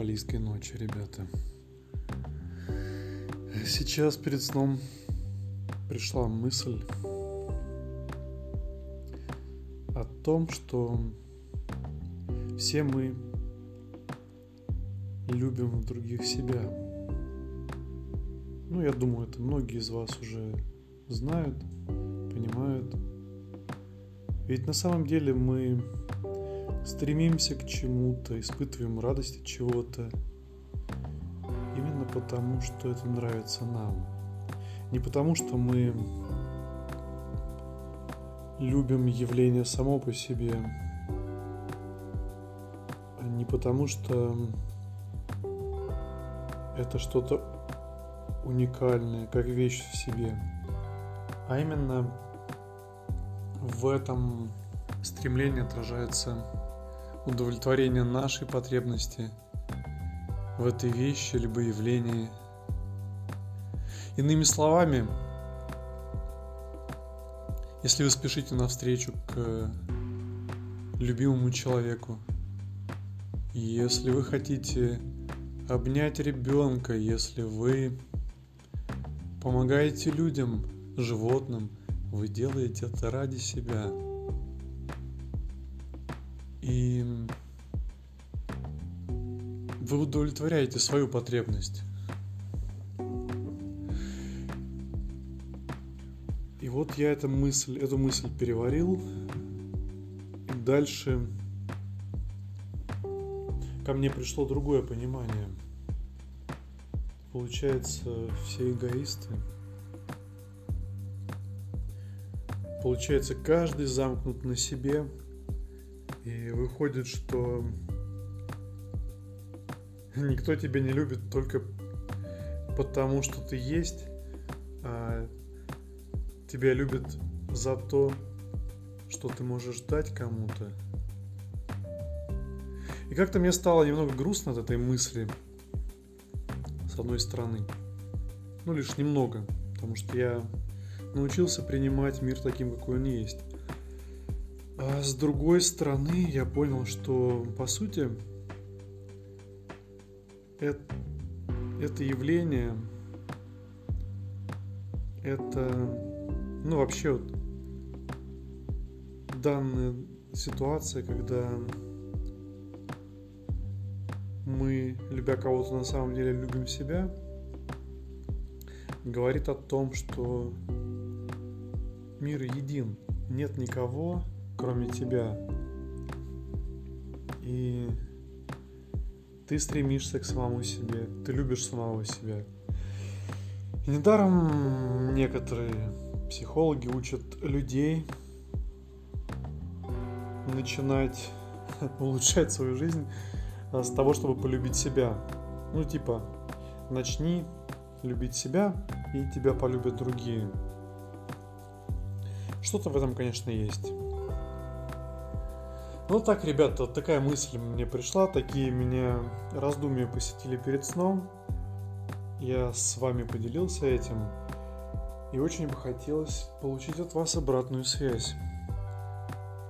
футболистской ночи, ребята. Сейчас перед сном пришла мысль о том, что все мы любим в других себя. Ну, я думаю, это многие из вас уже знают, понимают. Ведь на самом деле мы стремимся к чему-то, испытываем радость от чего-то, именно потому, что это нравится нам. Не потому, что мы любим явление само по себе, а не потому, что это что-то уникальное, как вещь в себе, а именно в этом стремлении отражается удовлетворение нашей потребности в этой вещи либо явлении. Иными словами, если вы спешите навстречу к любимому человеку, если вы хотите обнять ребенка, если вы помогаете людям, животным, вы делаете это ради себя – и вы удовлетворяете свою потребность. И вот я эту мысль, эту мысль переварил. И дальше ко мне пришло другое понимание. Получается, все эгоисты. Получается, каждый замкнут на себе, и выходит, что никто тебя не любит только потому, что ты есть, а тебя любят за то, что ты можешь дать кому-то. И как-то мне стало немного грустно от этой мысли, с одной стороны. Ну, лишь немного, потому что я научился принимать мир таким, какой он есть. А с другой стороны, я понял, что по сути это, это явление, это, ну вообще вот данная ситуация, когда мы, любя кого-то, на самом деле любим себя, говорит о том, что мир един, нет никого, кроме тебя. И ты стремишься к самому себе, ты любишь самого себя. И недаром некоторые психологи учат людей начинать улучшать свою жизнь а, с того, чтобы полюбить себя. Ну, типа, начни любить себя, и тебя полюбят другие. Что-то в этом, конечно, есть. Ну так, ребята, такая мысль мне пришла, такие меня раздумья посетили перед сном. Я с вами поделился этим. И очень бы хотелось получить от вас обратную связь.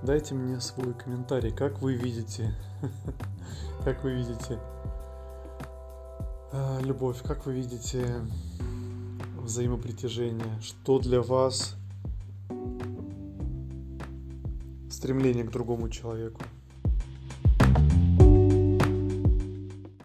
Дайте мне свой комментарий, как вы видите, как вы видите а, любовь, как вы видите взаимопритяжение, что для вас стремление к другому человеку.